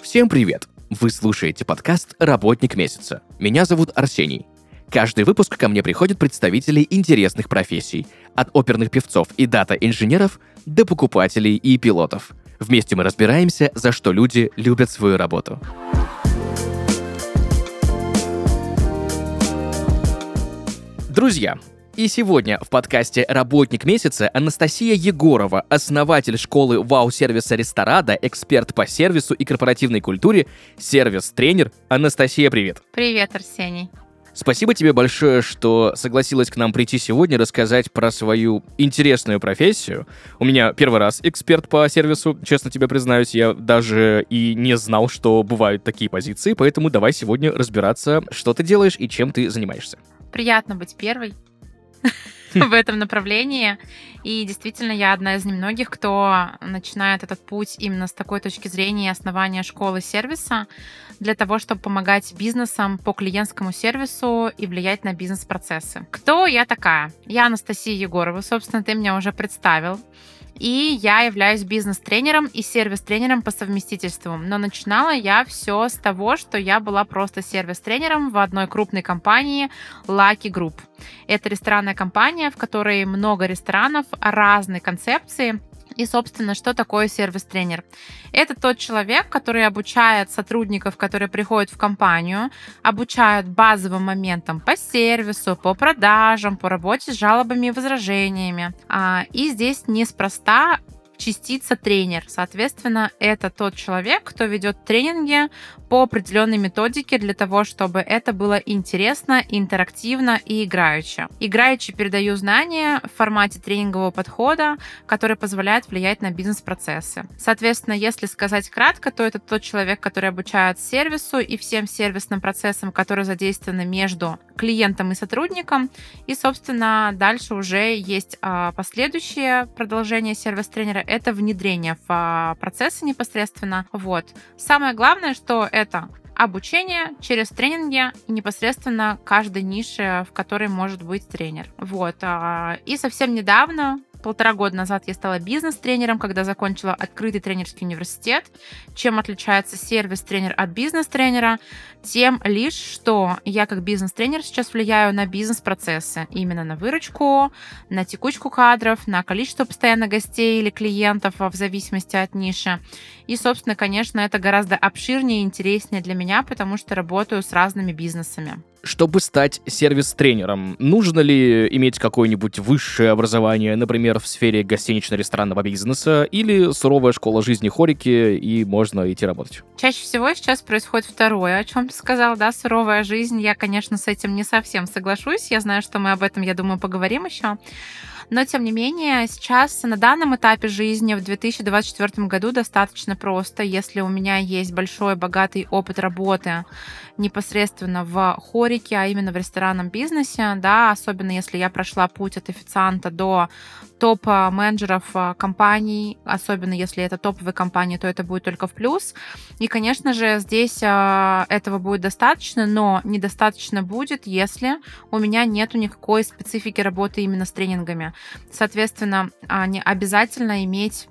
Всем привет! Вы слушаете подкаст «Работник месяца». Меня зовут Арсений. Каждый выпуск ко мне приходят представители интересных профессий, от оперных певцов и дата-инженеров до покупателей и пилотов. Вместе мы разбираемся, за что люди любят свою работу. Друзья, и сегодня в подкасте «Работник месяца» Анастасия Егорова, основатель школы вау-сервиса Ресторада, эксперт по сервису и корпоративной культуре, сервис-тренер. Анастасия, привет. Привет, Арсений. Спасибо тебе большое, что согласилась к нам прийти сегодня рассказать про свою интересную профессию. У меня первый раз эксперт по сервису, честно тебе признаюсь, я даже и не знал, что бывают такие позиции, поэтому давай сегодня разбираться, что ты делаешь и чем ты занимаешься. Приятно быть первой в этом направлении. И действительно, я одна из немногих, кто начинает этот путь именно с такой точки зрения основания школы сервиса для того, чтобы помогать бизнесам по клиентскому сервису и влиять на бизнес-процессы. Кто я такая? Я Анастасия Егорова, собственно, ты меня уже представил. И я являюсь бизнес-тренером и сервис-тренером по совместительству. Но начинала я все с того, что я была просто сервис-тренером в одной крупной компании Lucky Group. Это ресторанная компания, в которой много ресторанов разной концепции, и, собственно, что такое сервис-тренер? Это тот человек, который обучает сотрудников, которые приходят в компанию, обучает базовым моментам по сервису, по продажам, по работе с жалобами и возражениями. А, и здесь неспроста частица тренер. Соответственно, это тот человек, кто ведет тренинги по определенной методике для того, чтобы это было интересно, интерактивно и играюще. Играючи передаю знания в формате тренингового подхода, который позволяет влиять на бизнес-процессы. Соответственно, если сказать кратко, то это тот человек, который обучает сервису и всем сервисным процессам, которые задействованы между клиентом и сотрудником. И, собственно, дальше уже есть а, последующее продолжение сервис-тренера это внедрение в а, процессы непосредственно. Вот. Самое главное, что это обучение через тренинги непосредственно каждой нише, в которой может быть тренер. Вот. А, и совсем недавно полтора года назад я стала бизнес-тренером, когда закончила открытый тренерский университет. Чем отличается сервис-тренер от бизнес-тренера? Тем лишь, что я как бизнес-тренер сейчас влияю на бизнес-процессы, именно на выручку, на текучку кадров, на количество постоянных гостей или клиентов в зависимости от ниши. И, собственно, конечно, это гораздо обширнее и интереснее для меня, потому что работаю с разными бизнесами. Чтобы стать сервис-тренером, нужно ли иметь какое-нибудь высшее образование, например, в сфере гостинично-ресторанного бизнеса, или суровая школа жизни хорики, и можно идти работать? Чаще всего сейчас происходит второе, о чем ты сказал, да, суровая жизнь. Я, конечно, с этим не совсем соглашусь. Я знаю, что мы об этом, я думаю, поговорим еще. Но, тем не менее, сейчас на данном этапе жизни в 2024 году достаточно просто, если у меня есть большой богатый опыт работы непосредственно в хорике, а именно в ресторанном бизнесе, да, особенно если я прошла путь от официанта до топ-менеджеров а, компаний, особенно если это топовые компании, то это будет только в плюс. И, конечно же, здесь а, этого будет достаточно, но недостаточно будет, если у меня нету никакой специфики работы именно с тренингами. Соответственно, не обязательно иметь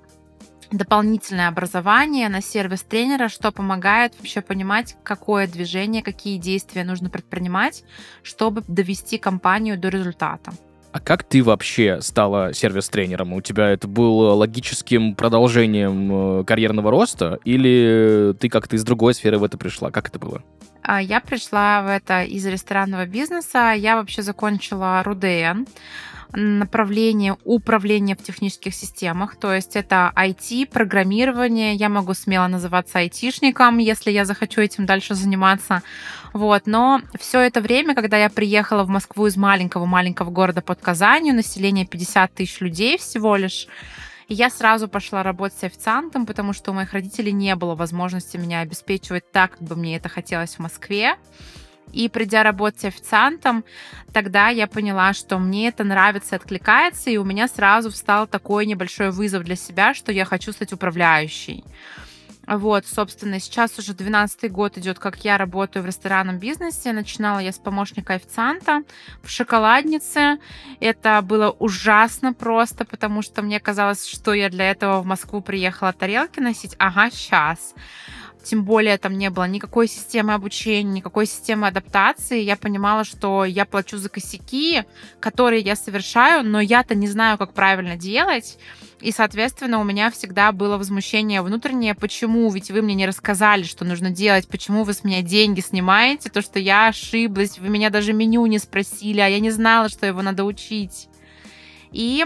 дополнительное образование на сервис тренера, что помогает вообще понимать, какое движение, какие действия нужно предпринимать, чтобы довести компанию до результата. А как ты вообще стала сервис-тренером? У тебя это было логическим продолжением э, карьерного роста или ты как-то из другой сферы в это пришла? Как это было? А, я пришла в это из ресторанного бизнеса. Я вообще закончила РУДН направление управления в технических системах, то есть это IT, программирование, я могу смело называться айтишником, если я захочу этим дальше заниматься, вот, но все это время, когда я приехала в Москву из маленького-маленького города под Казанью, население 50 тысяч людей всего лишь, я сразу пошла работать официантом, потому что у моих родителей не было возможности меня обеспечивать так, как бы мне это хотелось в Москве. И придя работать официантом, тогда я поняла, что мне это нравится, откликается, и у меня сразу встал такой небольшой вызов для себя, что я хочу стать управляющей. Вот, собственно, сейчас уже 12 год идет, как я работаю в ресторанном бизнесе. Начинала я с помощника официанта в шоколаднице. Это было ужасно просто, потому что мне казалось, что я для этого в Москву приехала тарелки носить. Ага, сейчас тем более там не было никакой системы обучения, никакой системы адаптации. Я понимала, что я плачу за косяки, которые я совершаю, но я-то не знаю, как правильно делать. И, соответственно, у меня всегда было возмущение внутреннее, почему, ведь вы мне не рассказали, что нужно делать, почему вы с меня деньги снимаете, то, что я ошиблась, вы меня даже меню не спросили, а я не знала, что его надо учить. И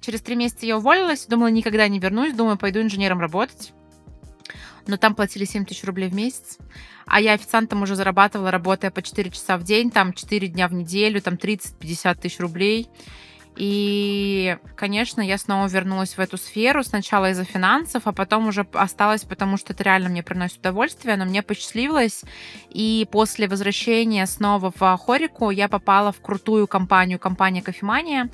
через три месяца я уволилась, думала, никогда не вернусь, думаю, пойду инженером работать но там платили 7 тысяч рублей в месяц. А я официантом уже зарабатывала, работая по 4 часа в день, там 4 дня в неделю, там 30-50 тысяч рублей. И, конечно, я снова вернулась в эту сферу, сначала из-за финансов, а потом уже осталась, потому что это реально мне приносит удовольствие, но мне посчастливилось. И после возвращения снова в Хорику я попала в крутую компанию, компания Кофемания,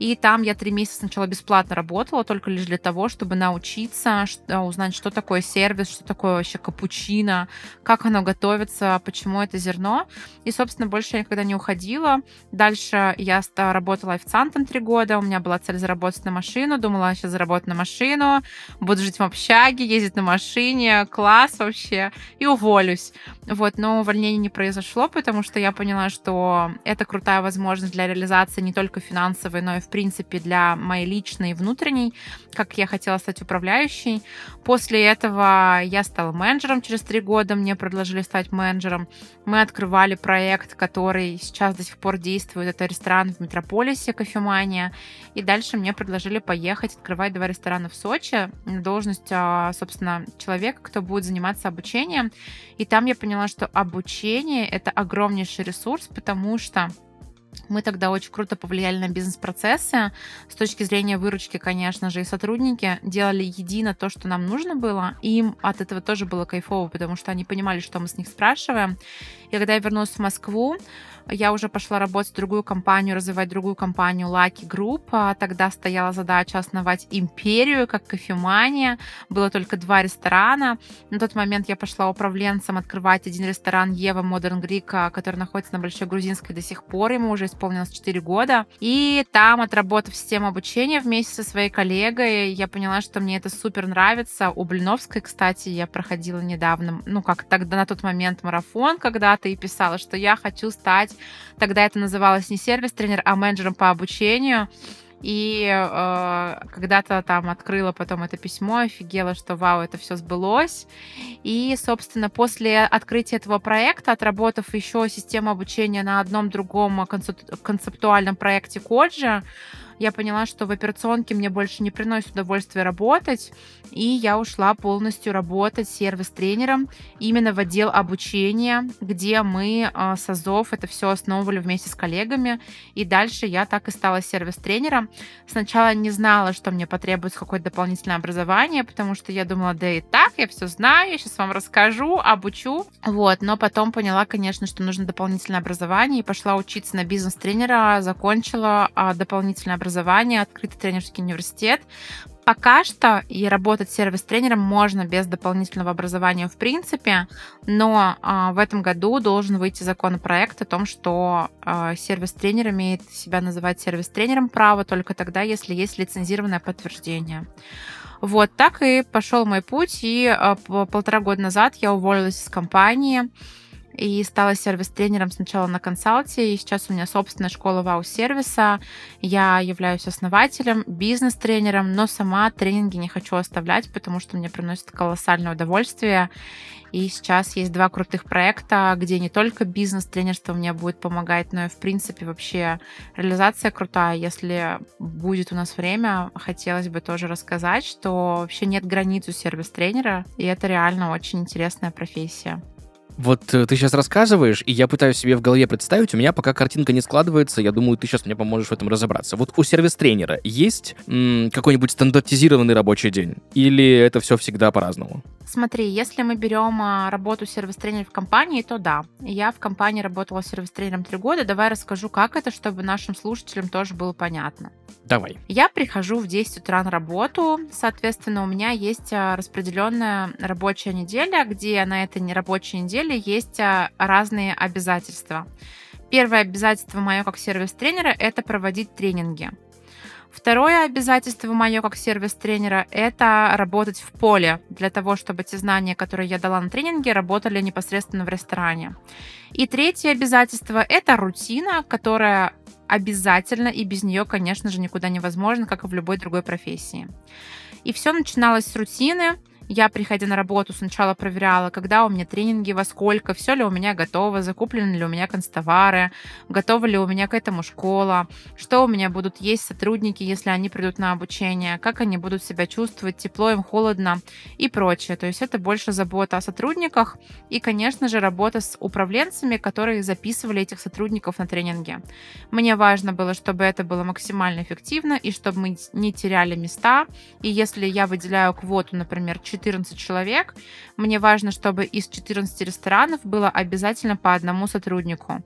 и там я три месяца сначала бесплатно работала, только лишь для того, чтобы научиться, узнать, что такое сервис, что такое вообще капучино, как оно готовится, почему это зерно. И, собственно, больше я никогда не уходила. Дальше я работала официантом три года, у меня была цель заработать на машину, думала, сейчас заработать на машину, буду жить в общаге, ездить на машине, класс вообще, и уволюсь. Вот, но увольнение не произошло, потому что я поняла, что это крутая возможность для реализации не только финансовой, но и в принципе, для моей личной и внутренней, как я хотела стать управляющей. После этого я стала менеджером через три года, мне предложили стать менеджером. Мы открывали проект, который сейчас до сих пор действует. Это ресторан в Метрополисе, кофемания. И дальше мне предложили поехать открывать два ресторана в Сочи должность, а, собственно, человека, кто будет заниматься обучением. И там я поняла, что обучение — это огромнейший ресурс, потому что мы тогда очень круто повлияли на бизнес-процессы. С точки зрения выручки, конечно же, и сотрудники делали едино то, что нам нужно было. Им от этого тоже было кайфово, потому что они понимали, что мы с них спрашиваем. И когда я вернулась в Москву, я уже пошла работать в другую компанию, развивать другую компанию Lucky Group. А тогда стояла задача основать империю, как кофемания. Было только два ресторана. На тот момент я пошла управленцем открывать один ресторан Ева Modern Greek, а, который находится на Большой Грузинской до сих пор. Ему уже исполнилось 4 года. И там, отработав систему обучения вместе со своей коллегой, я поняла, что мне это супер нравится. У Блиновской, кстати, я проходила недавно, ну, как тогда на тот момент марафон когда-то и писала, что я хочу стать Тогда это называлось не сервис-тренер, а менеджером по обучению. И э, когда-то там открыла потом это письмо, офигела, что вау, это все сбылось. И, собственно, после открытия этого проекта, отработав еще систему обучения на одном другом концептуальном проекте колледжа, я поняла, что в операционке мне больше не приносит удовольствия работать, и я ушла полностью работать сервис-тренером именно в отдел обучения, где мы а, с АЗОВ это все основывали вместе с коллегами, и дальше я так и стала сервис-тренером. Сначала не знала, что мне потребуется какое-то дополнительное образование, потому что я думала, да и так, я все знаю, я сейчас вам расскажу, обучу, вот, но потом поняла, конечно, что нужно дополнительное образование, и пошла учиться на бизнес-тренера, закончила а, дополнительное образование образования, открытый тренерский университет. Пока что и работать сервис-тренером можно без дополнительного образования в принципе, но э, в этом году должен выйти законопроект о том, что э, сервис-тренер имеет себя называть сервис-тренером право только тогда, если есть лицензированное подтверждение. Вот так и пошел мой путь, и э, полтора года назад я уволилась из компании, и стала сервис-тренером сначала на консалте, и сейчас у меня собственная школа вау-сервиса. Я являюсь основателем, бизнес-тренером, но сама тренинги не хочу оставлять, потому что мне приносит колоссальное удовольствие. И сейчас есть два крутых проекта, где не только бизнес-тренерство мне будет помогать, но и, в принципе, вообще реализация крутая. Если будет у нас время, хотелось бы тоже рассказать, что вообще нет границ у сервис-тренера, и это реально очень интересная профессия. Вот э, ты сейчас рассказываешь, и я пытаюсь себе в голове представить, у меня пока картинка не складывается, я думаю, ты сейчас мне поможешь в этом разобраться. Вот у сервис-тренера есть какой-нибудь стандартизированный рабочий день? Или это все всегда по-разному? Смотри, если мы берем а, работу сервис-тренера в компании, то да. Я в компании работала сервис-тренером три года. Давай расскажу, как это, чтобы нашим слушателям тоже было понятно. Давай. Я прихожу в 10 утра на работу, соответственно, у меня есть а, распределенная рабочая неделя, где на этой рабочей неделе есть а, разные обязательства. Первое обязательство мое как сервис-тренера – это проводить тренинги. Второе обязательство мое как сервис-тренера – это работать в поле для того, чтобы те знания, которые я дала на тренинге, работали непосредственно в ресторане. И третье обязательство – это рутина, которая обязательно, и без нее, конечно же, никуда невозможно, как и в любой другой профессии. И все начиналось с рутины – я, приходя на работу, сначала проверяла, когда у меня тренинги, во сколько, все ли у меня готово, закуплены ли у меня констовары, готова ли у меня к этому школа, что у меня будут есть сотрудники, если они придут на обучение, как они будут себя чувствовать, тепло им, холодно и прочее. То есть это больше забота о сотрудниках и, конечно же, работа с управленцами, которые записывали этих сотрудников на тренинге. Мне важно было, чтобы это было максимально эффективно и чтобы мы не теряли места. И если я выделяю квоту, например, 14 человек, мне важно, чтобы из 14 ресторанов было обязательно по одному сотруднику.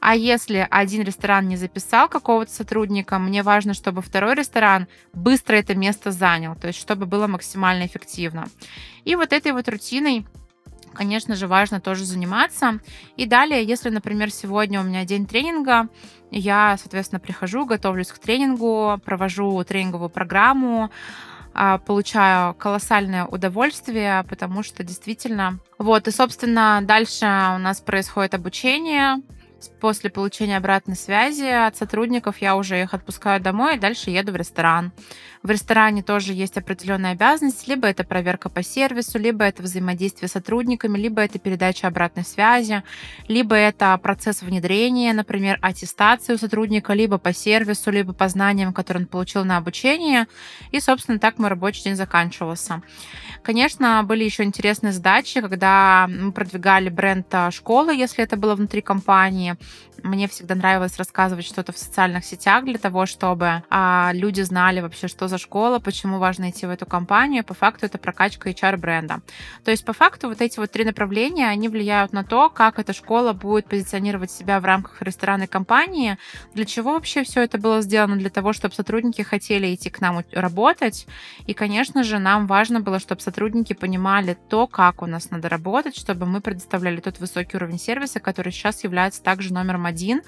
А если один ресторан не записал какого-то сотрудника, мне важно, чтобы второй ресторан быстро это место занял, то есть чтобы было максимально эффективно. И вот этой вот рутиной конечно же, важно тоже заниматься. И далее, если, например, сегодня у меня день тренинга, я, соответственно, прихожу, готовлюсь к тренингу, провожу тренинговую программу, получаю колоссальное удовольствие, потому что действительно... Вот, и, собственно, дальше у нас происходит обучение. После получения обратной связи от сотрудников я уже их отпускаю домой и дальше еду в ресторан. В ресторане тоже есть определенные обязанности, либо это проверка по сервису, либо это взаимодействие с сотрудниками, либо это передача обратной связи, либо это процесс внедрения, например, аттестацию сотрудника, либо по сервису, либо по знаниям, которые он получил на обучение. И, собственно, так мой рабочий день заканчивался. Конечно, были еще интересные задачи, когда мы продвигали бренд а, школы, если это было внутри компании. Мне всегда нравилось рассказывать что-то в социальных сетях для того, чтобы а, люди знали вообще, что за школа, почему важно идти в эту компанию. По факту это прокачка HR-бренда. То есть по факту вот эти вот три направления, они влияют на то, как эта школа будет позиционировать себя в рамках ресторанной компании, для чего вообще все это было сделано, для того, чтобы сотрудники хотели идти к нам работать. И, конечно же, нам важно было, чтобы сотрудники понимали то, как у нас надо работать, чтобы мы предоставляли тот высокий уровень сервиса, который сейчас является также номером один,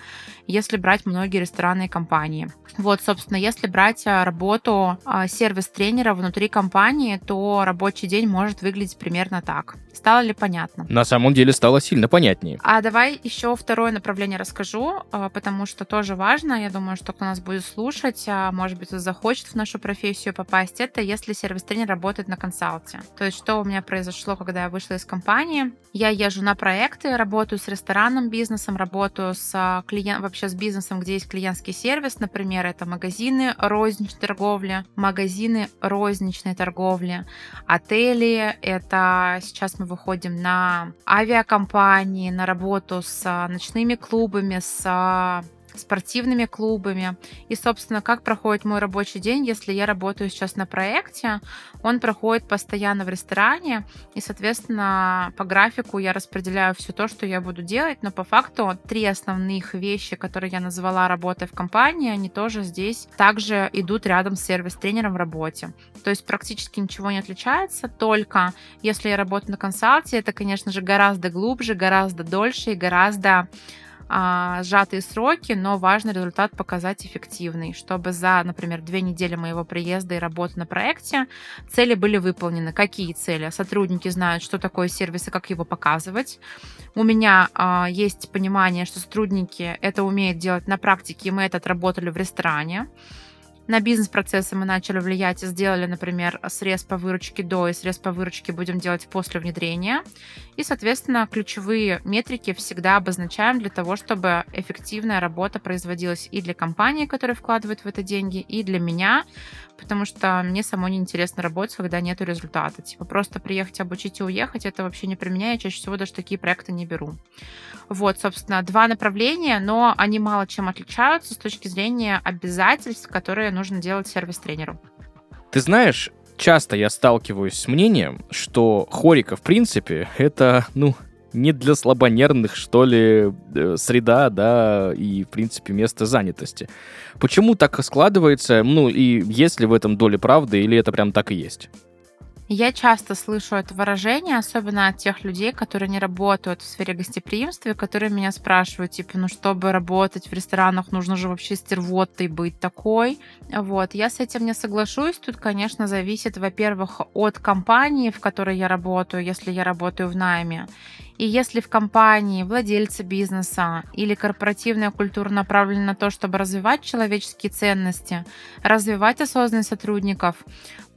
если брать многие ресторанные компании. Вот, собственно, если брать а, работу а, сервис-тренера внутри компании, то рабочий день может выглядеть примерно так. Стало ли понятно? На самом деле стало сильно понятнее. А давай еще второе направление расскажу, а, потому что тоже важно. Я думаю, что кто нас будет слушать, может быть, захочет в нашу профессию попасть. Это если сервис-тренер работает на консалте. То есть что у меня произошло, когда я вышла из компании. Я езжу на проекты, работаю с ресторанным бизнесом, работаю с клиент, вообще с бизнесом, где есть клиентский сервис, например, это магазины розничной торговли, магазины розничной торговли, отели, это сейчас мы выходим на авиакомпании, на работу с ночными клубами, с спортивными клубами. И, собственно, как проходит мой рабочий день, если я работаю сейчас на проекте, он проходит постоянно в ресторане, и, соответственно, по графику я распределяю все то, что я буду делать, но по факту три основных вещи, которые я назвала работой в компании, они тоже здесь также идут рядом с сервис-тренером в работе. То есть практически ничего не отличается, только если я работаю на консалте, это, конечно же, гораздо глубже, гораздо дольше и гораздо а, сжатые сроки, но важно результат показать эффективный, чтобы за, например, две недели моего приезда и работы на проекте цели были выполнены. Какие цели? Сотрудники знают, что такое сервис и как его показывать. У меня а, есть понимание, что сотрудники это умеют делать на практике, и мы это отработали в ресторане. На бизнес-процессы мы начали влиять и сделали, например, срез по выручке до и срез по выручке будем делать после внедрения. И, соответственно, ключевые метрики всегда обозначаем для того, чтобы эффективная работа производилась и для компании, которая вкладывает в это деньги, и для меня, потому что мне самой неинтересно работать, когда нет результата. Типа просто приехать, обучить и уехать, это вообще не про меня, я чаще всего даже такие проекты не беру. Вот, собственно, два направления, но они мало чем отличаются с точки зрения обязательств, которые нужно делать сервис-тренеру. Ты знаешь, часто я сталкиваюсь с мнением, что хорика, в принципе, это, ну, не для слабонервных, что ли, э, среда, да, и, в принципе, место занятости. Почему так складывается? Ну, и есть ли в этом доля правды, или это прям так и есть? Я часто слышу это выражение, особенно от тех людей, которые не работают в сфере гостеприимства, и которые меня спрашивают, типа, ну, чтобы работать в ресторанах, нужно же вообще стервотой быть такой. Вот, я с этим не соглашусь. Тут, конечно, зависит, во-первых, от компании, в которой я работаю, если я работаю в найме. И если в компании владельцы бизнеса или корпоративная культура направлена на то, чтобы развивать человеческие ценности, развивать осознанность сотрудников,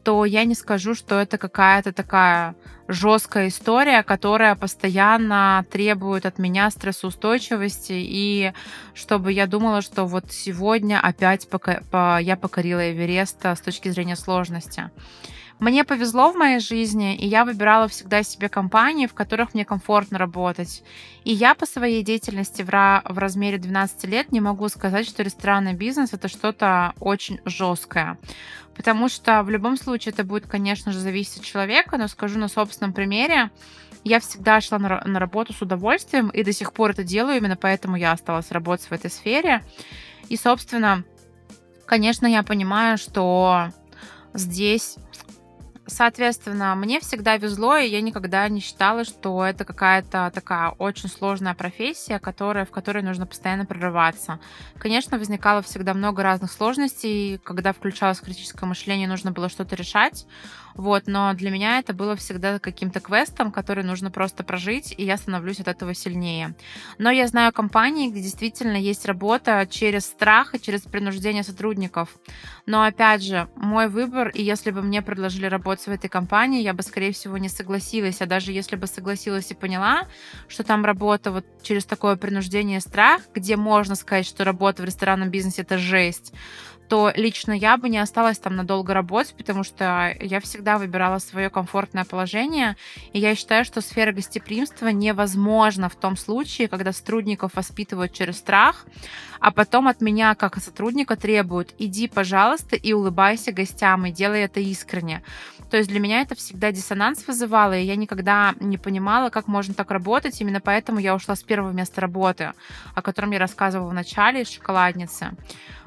то я не скажу, что это какая-то такая жесткая история, которая постоянно требует от меня стрессоустойчивости, и чтобы я думала, что вот сегодня опять пока, по, я покорила Эверест с точки зрения сложности. Мне повезло в моей жизни, и я выбирала всегда себе компании, в которых мне комфортно работать. И я по своей деятельности в, ra- в размере 12 лет не могу сказать, что ресторанный бизнес это что-то очень жесткое. Потому что в любом случае это будет, конечно же, зависеть от человека, но скажу на собственном примере, я всегда шла на, на работу с удовольствием и до сих пор это делаю, именно поэтому я осталась работать в этой сфере. И, собственно, конечно, я понимаю, что здесь Соответственно, мне всегда везло, и я никогда не считала, что это какая-то такая очень сложная профессия, которая, в которой нужно постоянно прорываться. Конечно, возникало всегда много разных сложностей, когда включалось критическое мышление, нужно было что-то решать. Вот, но для меня это было всегда каким-то квестом, который нужно просто прожить, и я становлюсь от этого сильнее. Но я знаю компании, где действительно есть работа через страх и через принуждение сотрудников. Но опять же, мой выбор, и если бы мне предложили работать в этой компании, я бы, скорее всего, не согласилась. А даже если бы согласилась и поняла, что там работа вот через такое принуждение и страх, где можно сказать, что работа в ресторанном бизнесе это жесть, то лично я бы не осталась там надолго работать, потому что я всегда выбирала свое комфортное положение, и я считаю, что сфера гостеприимства невозможна в том случае, когда сотрудников воспитывают через страх, а потом от меня, как сотрудника, требуют, иди, пожалуйста, и улыбайся гостям, и делай это искренне. То есть для меня это всегда диссонанс вызывало, и я никогда не понимала, как можно так работать. Именно поэтому я ушла с первого места работы, о котором я рассказывала в начале, из шоколадницы.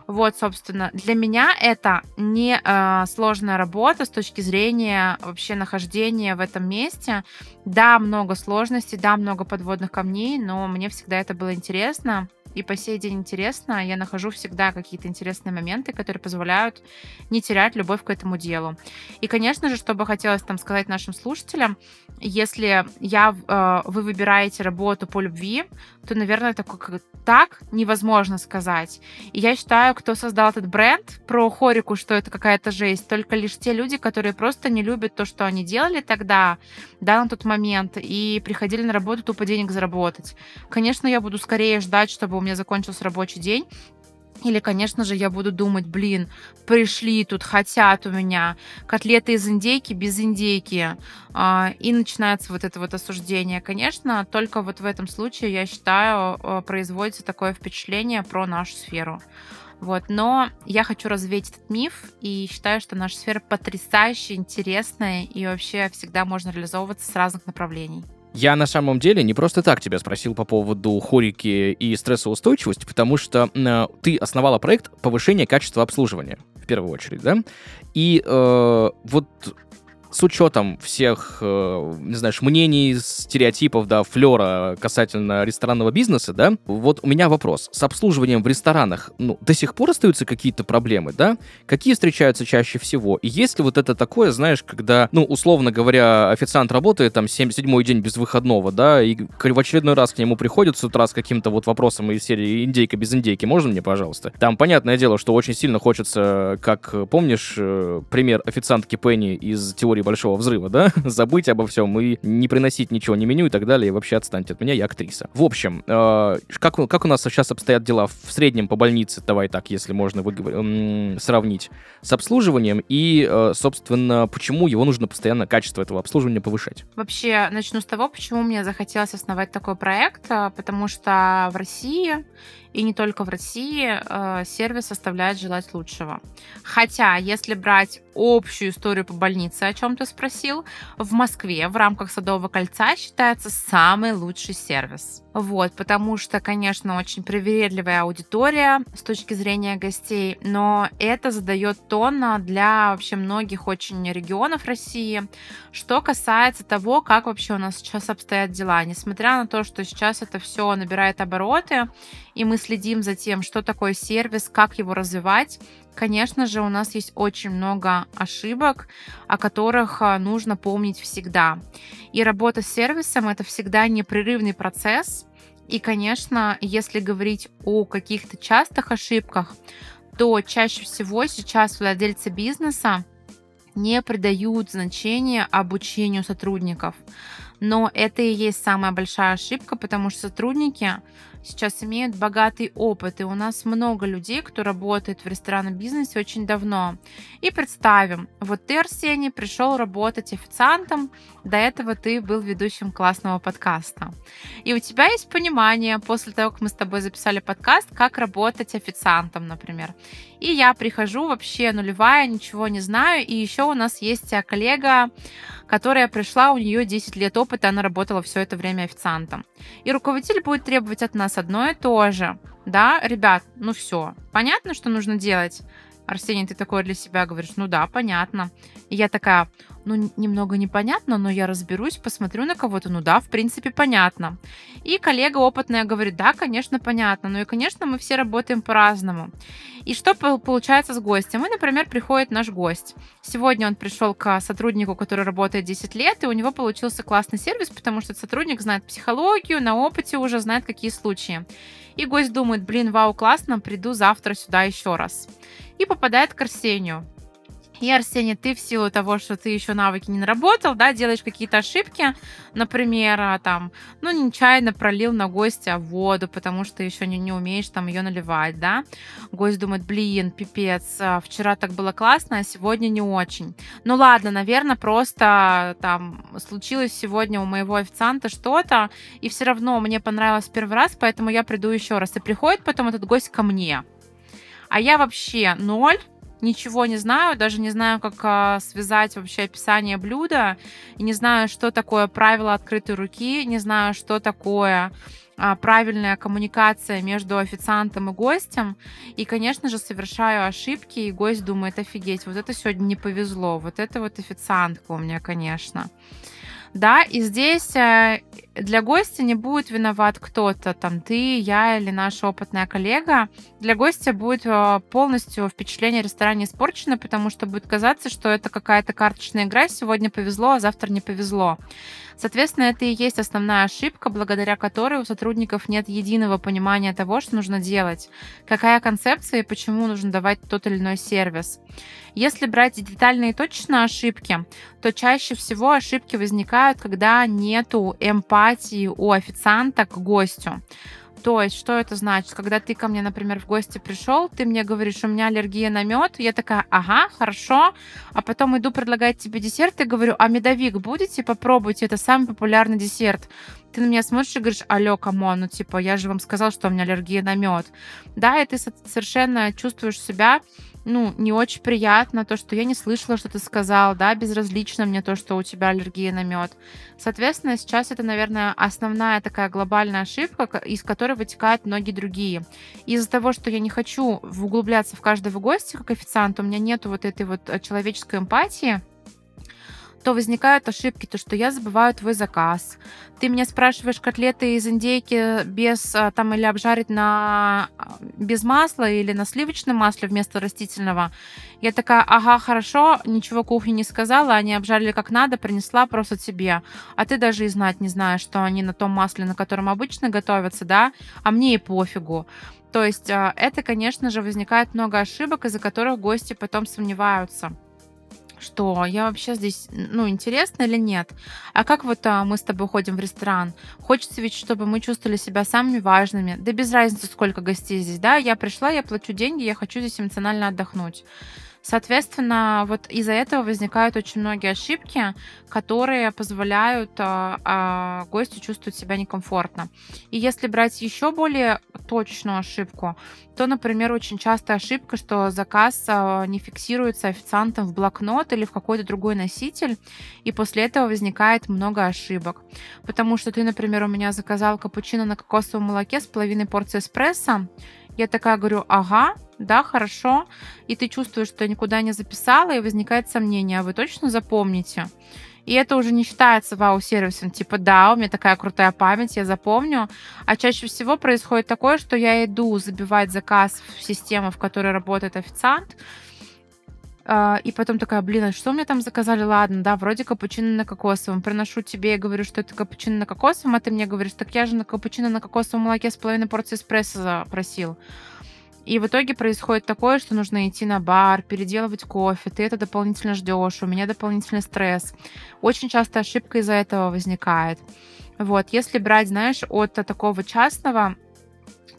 Вот, собственно, для меня это не э, сложная работа с точки зрения вообще нахождения в этом месте. Да, много сложностей, да, много подводных камней, но мне всегда это было интересно и по сей день интересно. Я нахожу всегда какие-то интересные моменты, которые позволяют не терять любовь к этому делу. И, конечно же, что бы хотелось там сказать нашим слушателям, если я, э, вы выбираете работу по любви, то, наверное, такой, так невозможно сказать. И я считаю, кто создал этот бренд про хорику, что это какая-то жесть, только лишь те люди, которые просто не любят то, что они делали тогда, да, на тот момент, и приходили на работу тупо денег заработать. Конечно, я буду скорее ждать, чтобы меня закончился рабочий день, или, конечно же, я буду думать, блин, пришли тут, хотят у меня котлеты из индейки без индейки. А, и начинается вот это вот осуждение. Конечно, только вот в этом случае, я считаю, а, производится такое впечатление про нашу сферу. Вот, но я хочу развеять этот миф и считаю, что наша сфера потрясающая, интересная и вообще всегда можно реализовываться с разных направлений. Я на самом деле не просто так тебя спросил по поводу хорики и стрессоустойчивости, потому что э, ты основала проект повышения качества обслуживания в первую очередь, да? И э, вот с учетом всех, э, не знаю, мнений, стереотипов, да, флера касательно ресторанного бизнеса, да, вот у меня вопрос. С обслуживанием в ресторанах, ну, до сих пор остаются какие-то проблемы, да? Какие встречаются чаще всего? И есть ли вот это такое, знаешь, когда, ну, условно говоря, официант работает там 7-7 день без выходного, да, и в очередной раз к нему приходит с утра с каким-то вот вопросом из серии «Индейка без индейки, можно мне, пожалуйста?» Там, понятное дело, что очень сильно хочется, как помнишь, э, пример официантки Пенни из «Теории теории большого взрыва, да, забыть обо всем и не приносить ничего, не меню и так далее, и вообще отстаньте от меня, я актриса. В общем, э, как, как у нас сейчас обстоят дела в среднем по больнице, давай так, если можно выговор... э, сравнить, с обслуживанием и, э, собственно, почему его нужно постоянно, качество этого обслуживания повышать? Вообще, начну с того, почему мне захотелось основать такой проект, а, потому что в России и не только в России, э, сервис оставляет желать лучшего. Хотя, если брать общую историю по больнице, о чем ты спросил, в Москве в рамках Садового кольца считается самый лучший сервис. Вот, потому что, конечно, очень привередливая аудитория с точки зрения гостей, но это задает тон для вообще многих очень регионов России. Что касается того, как вообще у нас сейчас обстоят дела, несмотря на то, что сейчас это все набирает обороты, и мы следим за тем, что такое сервис, как его развивать, конечно же, у нас есть очень много ошибок, о которых а, нужно помнить всегда. И работа с сервисом это всегда непрерывный процесс. И, конечно, если говорить о каких-то частых ошибках, то чаще всего сейчас владельцы бизнеса не придают значения обучению сотрудников. Но это и есть самая большая ошибка, потому что сотрудники сейчас имеют богатый опыт, и у нас много людей, кто работает в ресторанном бизнесе очень давно. И представим, вот ты, Арсений, пришел работать официантом, до этого ты был ведущим классного подкаста. И у тебя есть понимание, после того, как мы с тобой записали подкаст, как работать официантом, например. И я прихожу вообще нулевая, ничего не знаю, и еще у нас есть коллега, которая пришла, у нее 10 лет опыта, она работала все это время официантом. И руководитель будет требовать от нас одно и то же. Да, ребят, ну все, понятно, что нужно делать? Арсений, ты такое для себя говоришь, ну да, понятно. И я такая, ну, немного непонятно, но я разберусь, посмотрю на кого-то, ну да, в принципе, понятно. И коллега опытная говорит, да, конечно, понятно, ну и, конечно, мы все работаем по-разному. И что получается с гостем? И, например, приходит наш гость. Сегодня он пришел к сотруднику, который работает 10 лет, и у него получился классный сервис, потому что сотрудник знает психологию, на опыте уже знает, какие случаи. И гость думает, блин, вау, классно, приду завтра сюда еще раз. И попадает к Арсению. И, Арсений, ты в силу того, что ты еще навыки не наработал, да, делаешь какие-то ошибки, например, а, там, ну, нечаянно пролил на гостя воду, потому что еще не, не умеешь там ее наливать, да. Гость думает, блин, пипец, а, вчера так было классно, а сегодня не очень. Ну, ладно, наверное, просто там случилось сегодня у моего официанта что-то, и все равно мне понравилось первый раз, поэтому я приду еще раз. И приходит потом этот гость ко мне. А я вообще ноль, ничего не знаю, даже не знаю, как а, связать вообще описание блюда, и не знаю, что такое правило открытой руки, не знаю, что такое а, правильная коммуникация между официантом и гостем. И, конечно же, совершаю ошибки, и гость думает, офигеть, вот это сегодня не повезло, вот это вот официантка у меня, конечно. Да, и здесь э, для гостя не будет виноват кто-то, там ты, я или наша опытная коллега. Для гостя будет э, полностью впечатление о ресторане испорчено, потому что будет казаться, что это какая-то карточная игра, сегодня повезло, а завтра не повезло. Соответственно, это и есть основная ошибка, благодаря которой у сотрудников нет единого понимания того, что нужно делать, какая концепция и почему нужно давать тот или иной сервис. Если брать детальные и точные ошибки, то чаще всего ошибки возникают, когда нету эмпатии у официанта к гостю. То есть, что это значит? Когда ты ко мне, например, в гости пришел, ты мне говоришь, у меня аллергия на мед, я такая, ага, хорошо, а потом иду предлагать тебе десерт и говорю, а медовик будете? Попробуйте, это самый популярный десерт. Ты на меня смотришь и говоришь, алло, come on, ну типа, я же вам сказал, что у меня аллергия на мед. Да, и ты совершенно чувствуешь себя ну, не очень приятно, то, что я не слышала, что ты сказал, да, безразлично мне то, что у тебя аллергия на мед. Соответственно, сейчас это, наверное, основная такая глобальная ошибка, из которой вытекают многие другие. Из-за того, что я не хочу углубляться в каждого гостя как официант, у меня нету вот этой вот э, человеческой эмпатии, то возникают ошибки, то что я забываю твой заказ. Ты меня спрашиваешь котлеты из индейки без а, там или обжарить на а, без масла или на сливочном масле вместо растительного. Я такая, ага, хорошо, ничего кухне не сказала, они обжарили как надо, принесла просто тебе. А ты даже и знать не знаешь, что они на том масле, на котором обычно готовятся, да, а мне и пофигу. То есть а, это, конечно же, возникает много ошибок, из-за которых гости потом сомневаются что я вообще здесь, ну, интересно или нет. А как вот а, мы с тобой ходим в ресторан? Хочется ведь, чтобы мы чувствовали себя самыми важными. Да без разницы, сколько гостей здесь, да? Я пришла, я плачу деньги, я хочу здесь эмоционально отдохнуть. Соответственно, вот из-за этого возникают очень многие ошибки, которые позволяют а, а, гостю чувствовать себя некомфортно. И если брать еще более точную ошибку, то, например, очень частая ошибка, что заказ а, не фиксируется официантом в блокнот или в какой-то другой носитель, и после этого возникает много ошибок. Потому что ты, например, у меня заказал капучино на кокосовом молоке с половиной порции эспрессо, я такая говорю, ага, да, хорошо, и ты чувствуешь, что никуда не записала, и возникает сомнение, а вы точно запомните? И это уже не считается вау-сервисом, типа, да, у меня такая крутая память, я запомню. А чаще всего происходит такое, что я иду забивать заказ в систему, в которой работает официант, и потом такая, блин, а что мне там заказали? Ладно, да, вроде капучино на кокосовом. Приношу тебе и говорю, что это капучино на кокосовом, а ты мне говоришь, так я же на капучино на кокосовом молоке с половиной порции эспрессо запросил. И в итоге происходит такое, что нужно идти на бар, переделывать кофе, ты это дополнительно ждешь, у меня дополнительный стресс. Очень часто ошибка из-за этого возникает. Вот, если брать, знаешь, от такого частного,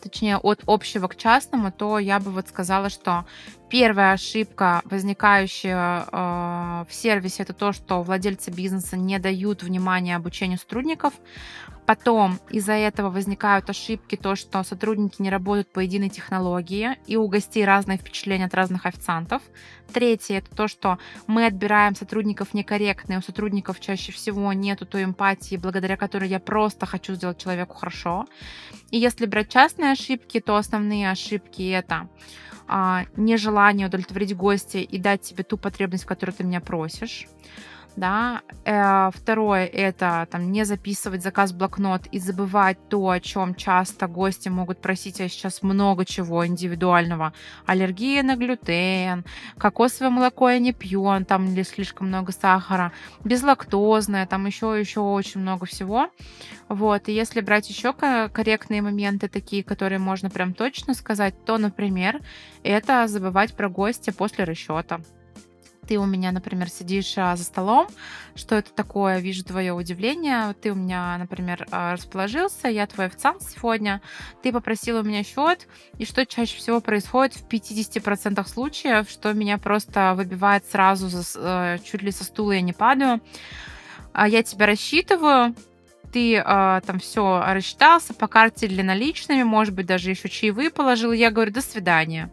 точнее от общего к частному, то я бы вот сказала, что первая ошибка, возникающая э, в сервисе, это то, что владельцы бизнеса не дают внимания обучению сотрудников. Потом из-за этого возникают ошибки, то, что сотрудники не работают по единой технологии, и у гостей разные впечатления от разных официантов. Третье — это то, что мы отбираем сотрудников некорректно, и у сотрудников чаще всего нету той эмпатии, благодаря которой я просто хочу сделать человеку хорошо. И если брать частные ошибки, то основные ошибки — это а, нежелание удовлетворить гостя и дать тебе ту потребность, которую ты меня просишь да. Э, второе это там не записывать заказ в блокнот и забывать то, о чем часто гости могут просить, а сейчас много чего индивидуального. Аллергия на глютен, кокосовое молоко я не пью, там или слишком много сахара, безлактозное, там еще еще очень много всего. Вот, и если брать еще корректные моменты, такие, которые можно прям точно сказать, то, например, это забывать про гостя после расчета ты у меня, например, сидишь а, за столом, что это такое, вижу твое удивление, ты у меня, например, а, расположился, я твой официант сегодня, ты попросил у меня счет, и что чаще всего происходит в 50% случаев, что меня просто выбивает сразу за, э, чуть ли со стула я не падаю, а я тебя рассчитываю, ты э, там все рассчитался по карте или наличными, может быть, даже еще чаевые положил, я говорю, до свидания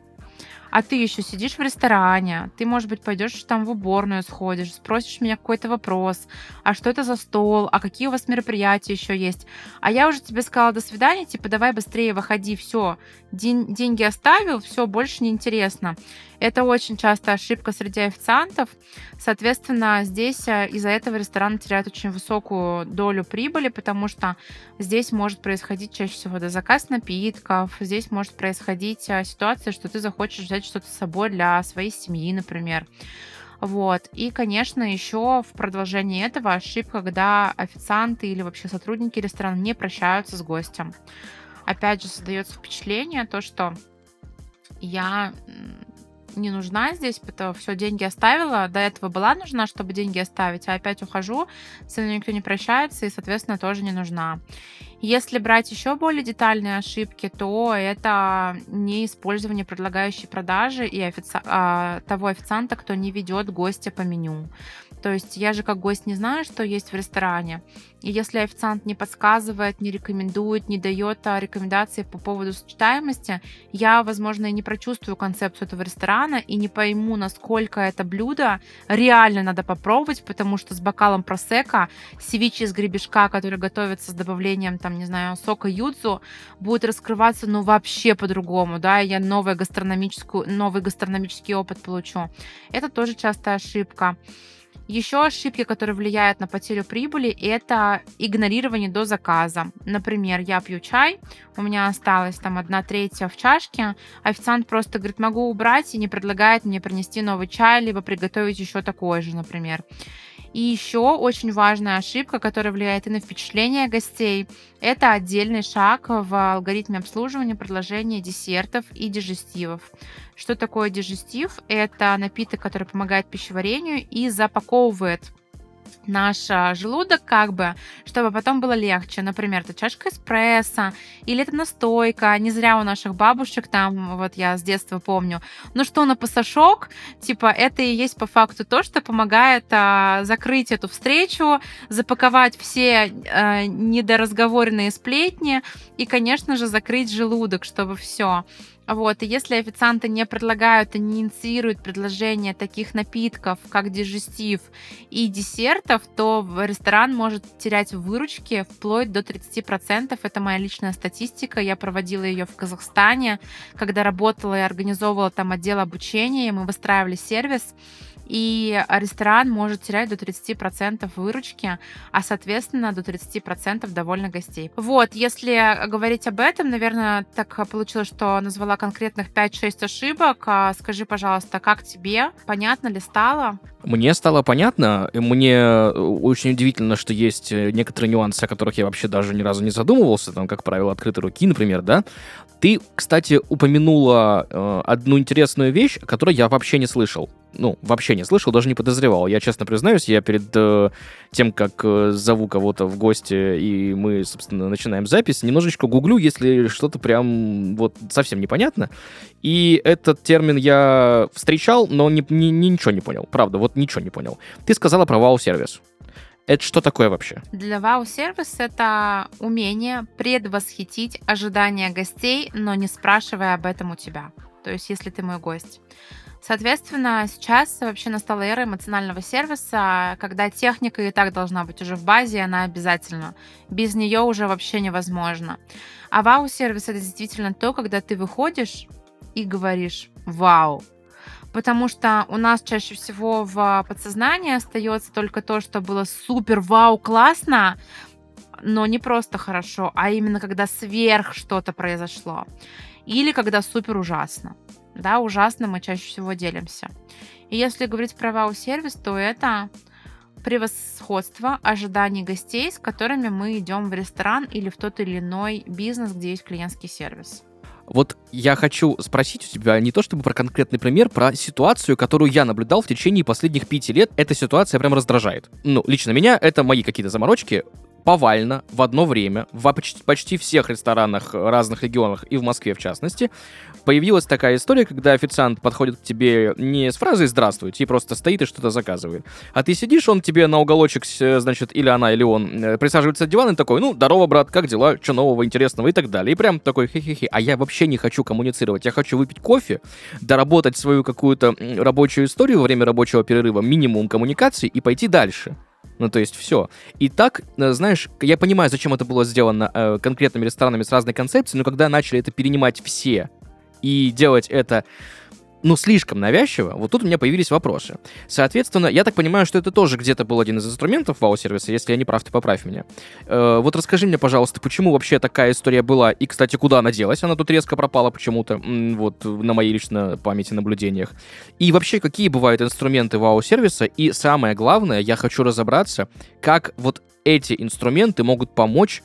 а ты еще сидишь в ресторане, ты, может быть, пойдешь там в уборную сходишь, спросишь меня какой-то вопрос, а что это за стол, а какие у вас мероприятия еще есть. А я уже тебе сказала до свидания, типа давай быстрее выходи, все, день, деньги оставил, все, больше не интересно. Это очень часто ошибка среди официантов. Соответственно, здесь э, из-за этого ресторан теряет очень высокую долю прибыли, потому что здесь может происходить чаще всего заказ напитков, здесь может происходить э, ситуация, что ты захочешь взять что-то с собой для своей семьи, например. Вот. И, конечно, еще в продолжении этого ошибка, когда официанты или вообще сотрудники ресторана не прощаются с гостем. Опять же, создается впечатление, то, что я не нужна здесь, потому все, деньги оставила. До этого была нужна, чтобы деньги оставить, а опять ухожу, со мной никто не прощается и, соответственно, тоже не нужна. Если брать еще более детальные ошибки, то это не использование предлагающей продажи и офици... а, того официанта, кто не ведет гостя по меню. То есть я же как гость не знаю, что есть в ресторане. И если официант не подсказывает, не рекомендует, не дает а, рекомендации по поводу сочетаемости, я, возможно, и не прочувствую концепцию этого ресторана и не пойму, насколько это блюдо реально надо попробовать, потому что с бокалом просека, севичи из гребешка, который готовится с добавлением, там, не знаю, сока юдзу, будет раскрываться, ну, вообще по-другому, да, я новый гастрономическую, новый гастрономический опыт получу. Это тоже частая ошибка. Еще ошибки, которые влияют на потерю прибыли, это игнорирование до заказа. Например, я пью чай, у меня осталась там одна третья в чашке, официант просто говорит, могу убрать и не предлагает мне принести новый чай, либо приготовить еще такой же, например. И еще очень важная ошибка, которая влияет и на впечатление гостей, это отдельный шаг в алгоритме обслуживания предложения десертов и дежестивов. Что такое дежестив? Это напиток, который помогает пищеварению и запаковывает наш а, желудок, как бы, чтобы потом было легче. Например, это чашка эспрессо, или это настойка. Не зря у наших бабушек там, вот я с детства помню, ну что на пасашок, типа, это и есть по факту то, что помогает а, закрыть эту встречу, запаковать все а, недоразговоренные сплетни и, конечно же, закрыть желудок, чтобы все. Вот, и если официанты не предлагают и не инициируют предложение таких напитков, как дежестив и десертов, то ресторан может терять в выручке вплоть до 30%. Это моя личная статистика. Я проводила ее в Казахстане, когда работала и организовывала там отдел обучения, мы выстраивали сервис и ресторан может терять до 30% выручки, а, соответственно, до 30% довольно гостей. Вот, если говорить об этом, наверное, так получилось, что назвала конкретных 5-6 ошибок. А скажи, пожалуйста, как тебе? Понятно ли стало? Мне стало понятно. Мне очень удивительно, что есть некоторые нюансы, о которых я вообще даже ни разу не задумывался, там, как правило, открытой руки, например, да. Ты, кстати, упомянула э, одну интересную вещь, о которой я вообще не слышал ну, вообще не слышал, даже не подозревал. Я честно признаюсь, я перед э, тем, как э, зову кого-то в гости, и мы, собственно, начинаем запись, немножечко гуглю, если что-то прям вот совсем непонятно. И этот термин я встречал, но не, не, ничего не понял. Правда, вот ничего не понял. Ты сказала про вау-сервис. Это что такое вообще? Для вау-сервис это умение предвосхитить ожидания гостей, но не спрашивая об этом у тебя. То есть, если ты мой гость. Соответственно, сейчас вообще настала эра эмоционального сервиса, когда техника и так должна быть уже в базе, она обязательно. Без нее уже вообще невозможно. А вау-сервис это действительно то, когда ты выходишь и говоришь «Вау!» потому что у нас чаще всего в подсознании остается только то, что было супер, вау, классно, но не просто хорошо, а именно когда сверх что-то произошло. Или когда супер ужасно да, ужасно мы чаще всего делимся. И если говорить про вау-сервис, то это превосходство ожиданий гостей, с которыми мы идем в ресторан или в тот или иной бизнес, где есть клиентский сервис. Вот я хочу спросить у тебя не то чтобы про конкретный пример, про ситуацию, которую я наблюдал в течение последних пяти лет. Эта ситуация прям раздражает. Ну, лично меня это мои какие-то заморочки повально в одно время в почти, почти всех ресторанах разных регионах и в Москве в частности появилась такая история, когда официант подходит к тебе не с фразой «здравствуйте» и просто стоит и что-то заказывает, а ты сидишь, он тебе на уголочек, значит, или она, или он э, присаживается на диван и такой «ну, здорово, брат, как дела, что нового, интересного» и так далее. И прям такой хе-хе-хе. А я вообще не хочу коммуницировать, я хочу выпить кофе, доработать свою какую-то рабочую историю во время рабочего перерыва, минимум коммуникации и пойти дальше. Ну, то есть все. И так, э, знаешь, я понимаю, зачем это было сделано э, конкретными ресторанами с разной концепцией, но когда начали это перенимать все и делать это ну, слишком навязчиво, вот тут у меня появились вопросы. Соответственно, я так понимаю, что это тоже где-то был один из инструментов вау-сервиса, если я не прав, ты поправь меня. Э, вот расскажи мне, пожалуйста, почему вообще такая история была, и, кстати, куда она делась? Она тут резко пропала почему-то, вот, на моей лично памяти наблюдениях. И вообще, какие бывают инструменты вау-сервиса? И самое главное, я хочу разобраться, как вот эти инструменты могут помочь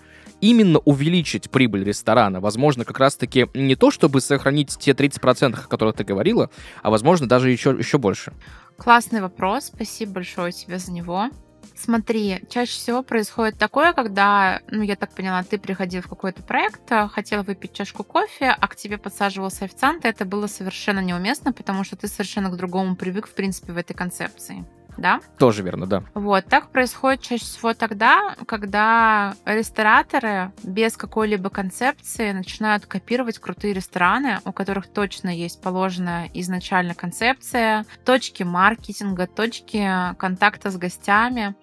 именно увеличить прибыль ресторана. Возможно, как раз-таки не то, чтобы сохранить те 30%, о которых ты говорила, а возможно, даже еще, еще больше. Классный вопрос. Спасибо большое тебе за него. Смотри, чаще всего происходит такое, когда, ну, я так поняла, ты приходил в какой-то проект, хотел выпить чашку кофе, а к тебе подсаживался официант, и это было совершенно неуместно, потому что ты совершенно к другому привык, в принципе, в этой концепции да? Тоже верно, да. Вот, так происходит чаще всего тогда, когда рестораторы без какой-либо концепции начинают копировать крутые рестораны, у которых точно есть положенная изначально концепция, точки маркетинга, точки контакта с гостями.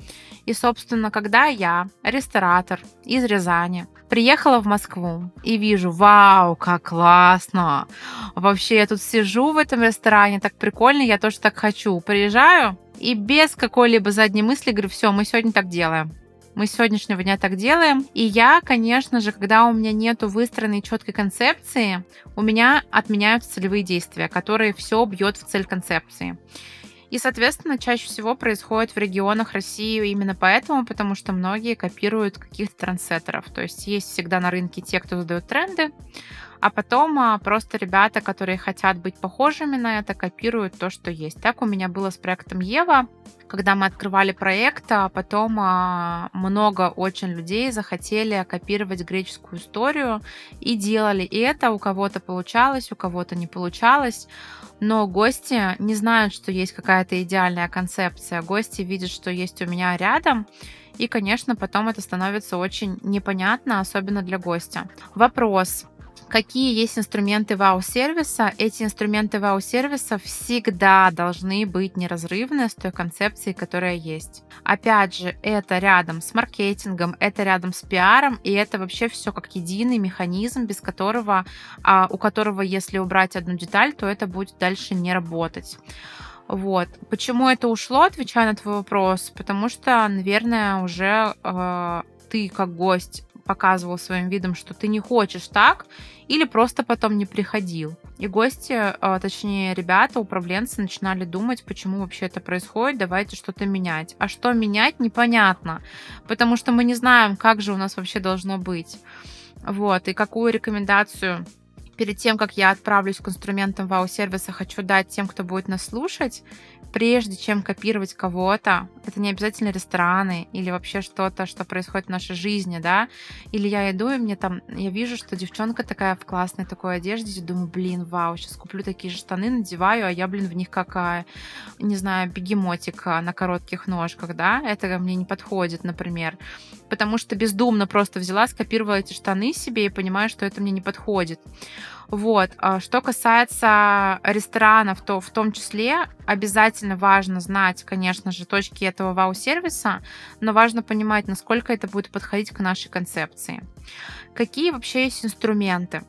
И, собственно, когда я, ресторатор из Рязани, приехала в Москву и вижу, вау, как классно. Вообще, я тут сижу в этом ресторане, так прикольно, я тоже так хочу. Приезжаю, и без какой-либо задней мысли говорю, все, мы сегодня так делаем. Мы с сегодняшнего дня так делаем. И я, конечно же, когда у меня нету выстроенной четкой концепции, у меня отменяются целевые действия, которые все бьет в цель концепции. И, соответственно, чаще всего происходит в регионах России именно поэтому, потому что многие копируют каких-то трендсеттеров. То есть есть всегда на рынке те, кто задают тренды, а потом а, просто ребята, которые хотят быть похожими на это, копируют то, что есть. Так у меня было с проектом Ева, когда мы открывали проект, а потом а, много очень людей захотели копировать греческую историю и делали это. У кого-то получалось, у кого-то не получалось. Но гости не знают, что есть какая-то идеальная концепция. Гости видят, что есть у меня рядом, и, конечно, потом это становится очень непонятно, особенно для гостя. Вопрос. Какие есть инструменты вау-сервиса? Эти инструменты вау-сервиса всегда должны быть неразрывны с той концепцией, которая есть. Опять же, это рядом с маркетингом, это рядом с пиаром, и это вообще все как единый механизм, без которого, а, у которого, если убрать одну деталь, то это будет дальше не работать. Вот. Почему это ушло, отвечая на твой вопрос? Потому что, наверное, уже э, ты как гость показывал своим видом, что ты не хочешь так, или просто потом не приходил. И гости, а, точнее ребята, управленцы начинали думать, почему вообще это происходит, давайте что-то менять. А что менять, непонятно, потому что мы не знаем, как же у нас вообще должно быть. Вот, и какую рекомендацию перед тем, как я отправлюсь к инструментам вау-сервиса, хочу дать тем, кто будет нас слушать, прежде чем копировать кого-то, это не обязательно рестораны или вообще что-то, что происходит в нашей жизни, да, или я иду, и мне там, я вижу, что девчонка такая в классной такой одежде, и думаю, блин, вау, сейчас куплю такие же штаны, надеваю, а я, блин, в них какая, не знаю, бегемотик на коротких ножках, да, это мне не подходит, например, потому что бездумно просто взяла, скопировала эти штаны себе и понимаю, что это мне не подходит. Вот. А что касается ресторанов, то в том числе обязательно важно знать, конечно же, точки этого вау-сервиса, но важно понимать, насколько это будет подходить к нашей концепции. Какие вообще есть инструменты?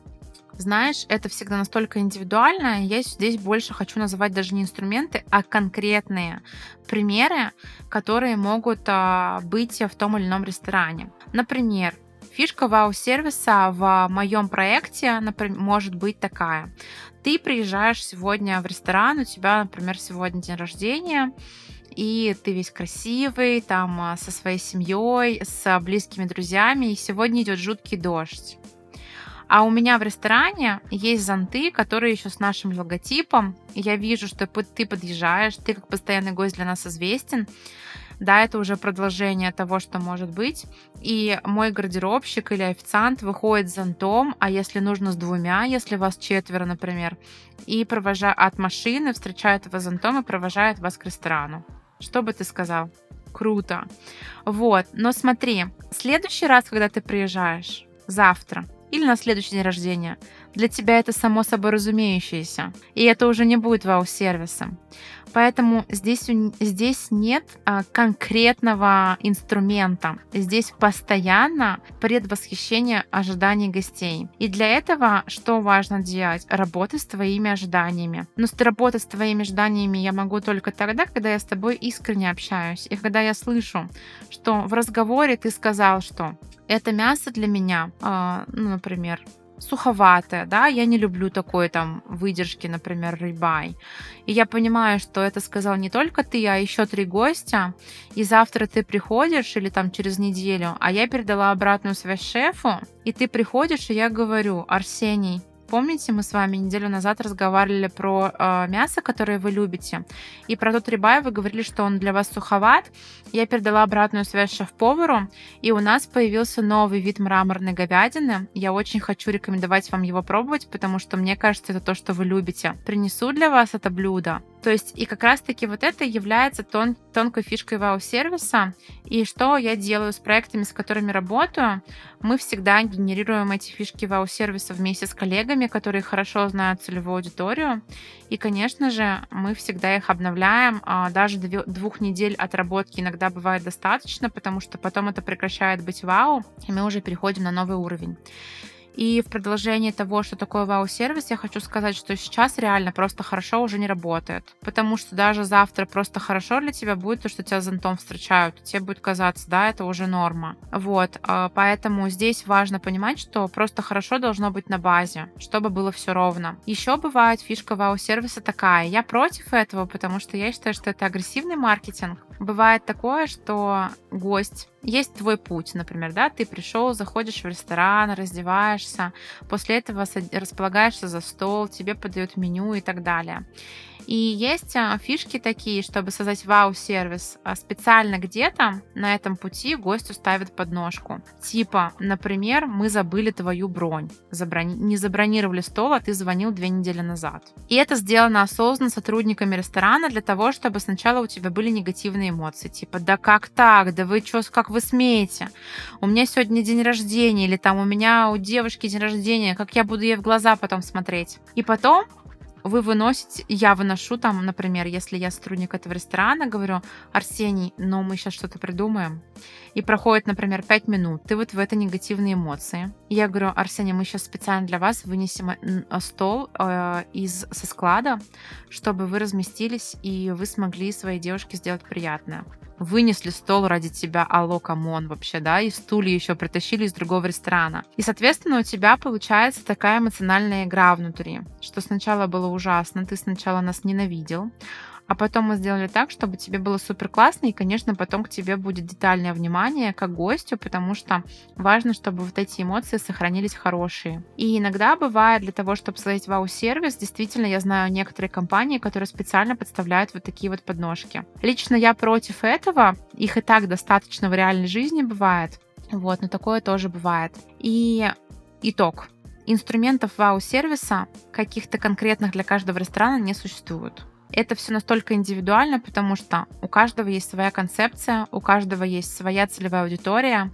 Знаешь, это всегда настолько индивидуально. Я здесь больше хочу называть даже не инструменты, а конкретные примеры, которые могут а, быть в том или ином ресторане. Например, Фишка вау-сервиса в моем проекте например, может быть такая. Ты приезжаешь сегодня в ресторан, у тебя, например, сегодня день рождения, и ты весь красивый, там а, со своей семьей, с близкими друзьями, и сегодня идет жуткий дождь. А у меня в ресторане есть зонты, которые еще с нашим логотипом. я вижу, что ты подъезжаешь, ты как постоянный гость для нас известен да, это уже продолжение того, что может быть. И мой гардеробщик или официант выходит с зонтом, а если нужно с двумя, если вас четверо, например, и провожает от машины, встречает вас зонтом и провожает вас к ресторану. Что бы ты сказал? Круто. Вот, но смотри, следующий раз, когда ты приезжаешь, завтра, или на следующий день рождения. Для тебя это само собой разумеющееся. И это уже не будет вау-сервисом. Поэтому здесь, здесь нет а, конкретного инструмента. Здесь постоянно предвосхищение ожиданий гостей. И для этого что важно делать? Работать с твоими ожиданиями. Но работать с твоими ожиданиями я могу только тогда, когда я с тобой искренне общаюсь. И когда я слышу, что в разговоре ты сказал, что это мясо для меня, э, ну, например, суховатое, да, я не люблю такой там выдержки, например, рыбай. И я понимаю, что это сказал не только ты, а еще три гостя, и завтра ты приходишь или там через неделю, а я передала обратную связь шефу, и ты приходишь, и я говорю, Арсений, Помните, мы с вами неделю назад разговаривали про э, мясо, которое вы любите, и про тот рибай вы говорили, что он для вас суховат. Я передала обратную связь шеф-повару, и у нас появился новый вид мраморной говядины. Я очень хочу рекомендовать вам его пробовать, потому что мне кажется, это то, что вы любите. Принесу для вас это блюдо. То есть и как раз-таки вот это является тон, тонкой фишкой вау-сервиса. И что я делаю с проектами, с которыми работаю? Мы всегда генерируем эти фишки вау-сервиса вместе с коллегами, которые хорошо знают целевую аудиторию. И, конечно же, мы всегда их обновляем. А, даже двух недель отработки иногда бывает достаточно, потому что потом это прекращает быть вау, и мы уже переходим на новый уровень. И в продолжении того, что такое вау-сервис, я хочу сказать, что сейчас реально просто хорошо уже не работает. Потому что даже завтра просто хорошо для тебя будет то, что тебя зонтом встречают. Тебе будет казаться, да, это уже норма. Вот, а, поэтому здесь важно понимать, что просто хорошо должно быть на базе, чтобы было все ровно. Еще бывает фишка вау-сервиса такая. Я против этого, потому что я считаю, что это агрессивный маркетинг. Бывает такое, что гость, есть твой путь, например, да, ты пришел, заходишь в ресторан, раздеваешься, после этого располагаешься за стол, тебе подают меню и так далее. И есть а, фишки такие, чтобы создать вау-сервис. А специально где-то на этом пути гостю ставят подножку. Типа, например, мы забыли твою бронь. Заброни... Не забронировали стол, а ты звонил две недели назад. И это сделано осознанно сотрудниками ресторана для того, чтобы сначала у тебя были негативные эмоции. Типа, да как так? Да вы что, как вы смеете? У меня сегодня день рождения, или там у меня у девушки день рождения, как я буду ей в глаза потом смотреть? И потом вы выносите, я выношу там, например, если я сотрудник этого ресторана, говорю, Арсений, но мы сейчас что-то придумаем. И проходит, например, 5 минут, ты вот в это негативные эмоции. И я говорю, Арсений, мы сейчас специально для вас вынесем э, стол э, из, со склада, чтобы вы разместились и вы смогли своей девушке сделать приятное вынесли стол ради тебя, алло, come on вообще, да, и стулья еще притащили из другого ресторана. И, соответственно, у тебя получается такая эмоциональная игра внутри, что сначала было ужасно, ты сначала нас ненавидел, а потом мы сделали так, чтобы тебе было супер классно, и, конечно, потом к тебе будет детальное внимание как гостю, потому что важно, чтобы вот эти эмоции сохранились хорошие. И иногда бывает для того, чтобы создать вау-сервис, действительно, я знаю некоторые компании, которые специально подставляют вот такие вот подножки. Лично я против этого, их и так достаточно в реальной жизни бывает, вот, но такое тоже бывает. И итог. Инструментов вау-сервиса каких-то конкретных для каждого ресторана не существует это все настолько индивидуально, потому что у каждого есть своя концепция, у каждого есть своя целевая аудитория.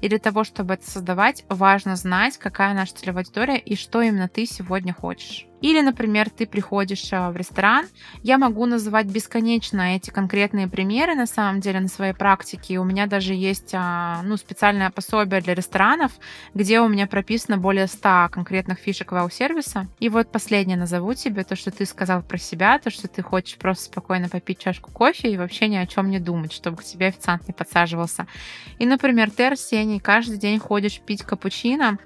И для того, чтобы это создавать, важно знать, какая наша целевая аудитория и что именно ты сегодня хочешь. Или, например, ты приходишь а, в ресторан. Я могу называть бесконечно эти конкретные примеры на самом деле на своей практике. У меня даже есть а, ну, специальное пособие для ресторанов, где у меня прописано более 100 конкретных фишек вау-сервиса. И вот последнее назову тебе, то, что ты сказал про себя, то, что ты хочешь просто спокойно попить чашку кофе и вообще ни о чем не думать, чтобы к тебе официант не подсаживался. И, например, ты, Арсений, каждый день ходишь пить капучино.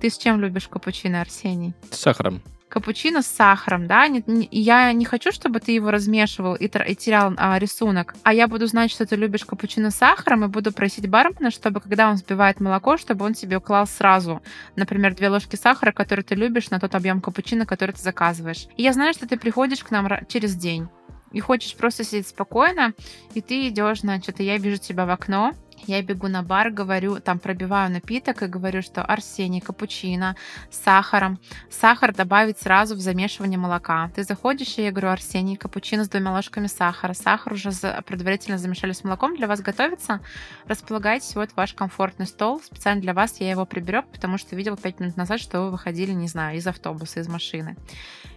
Ты с чем любишь капучино, Арсений? С сахаром капучино с сахаром, да, не, не, я не хочу, чтобы ты его размешивал и, и терял а, рисунок, а я буду знать, что ты любишь капучино с сахаром, и буду просить бармена, чтобы, когда он взбивает молоко, чтобы он тебе уклал сразу, например, две ложки сахара, которые ты любишь, на тот объем капучино, который ты заказываешь. И я знаю, что ты приходишь к нам через день и хочешь просто сидеть спокойно, и ты идешь, значит, и я вижу тебя в окно, я бегу на бар, говорю, там пробиваю напиток и говорю, что Арсений, капучино с сахаром. Сахар добавить сразу в замешивание молока. Ты заходишь, и я говорю, Арсений, капучино с двумя ложками сахара. Сахар уже предварительно замешали с молоком, для вас готовится. Располагайтесь, вот ваш комфортный стол. Специально для вас я его приберег, потому что видел пять минут назад, что вы выходили, не знаю, из автобуса, из машины.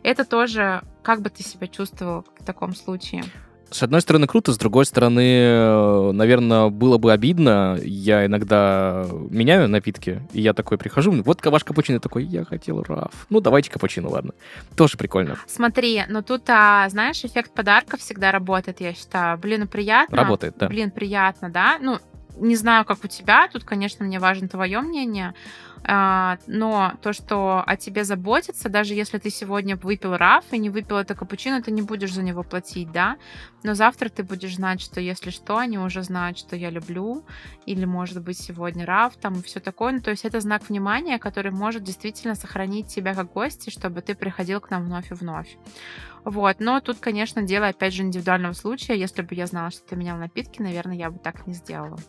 Это тоже, как бы ты себя чувствовал в таком случае? С одной стороны, круто, с другой стороны, э, наверное, было бы обидно. Я иногда меняю напитки, и я такой прихожу, вот ваш капучино такой, я хотел раф. Ну, давайте капучино, ладно. Тоже прикольно. Смотри, но тут, а, знаешь, эффект подарка всегда работает, я считаю. Блин, ну приятно. Работает, да. Блин, приятно, да? Ну, не знаю, как у тебя, тут, конечно, мне важно твое мнение, но то, что о тебе заботятся, даже если ты сегодня выпил раф и не выпил это капучино, ты не будешь за него платить, да, но завтра ты будешь знать, что если что, они уже знают, что я люблю, или, может быть, сегодня раф, там, и все такое, ну, то есть это знак внимания, который может действительно сохранить тебя как гости, чтобы ты приходил к нам вновь и вновь. Вот, но тут, конечно, дело, опять же, индивидуального случая. Если бы я знала, что ты менял напитки, наверное, я бы так не сделала.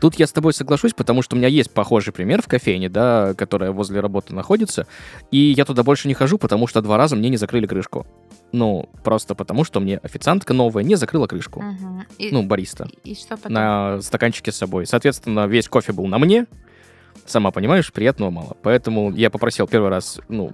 Тут я с тобой соглашусь, потому что у меня есть похожий пример в кофейне, да, которая возле работы находится, и я туда больше не хожу, потому что два раза мне не закрыли крышку. Ну, просто потому, что мне официантка новая не закрыла крышку. Угу. И, ну, бариста. И, и что потом? На стаканчике с собой. Соответственно, весь кофе был на мне, сама понимаешь, приятного мало. Поэтому я попросил первый раз, ну,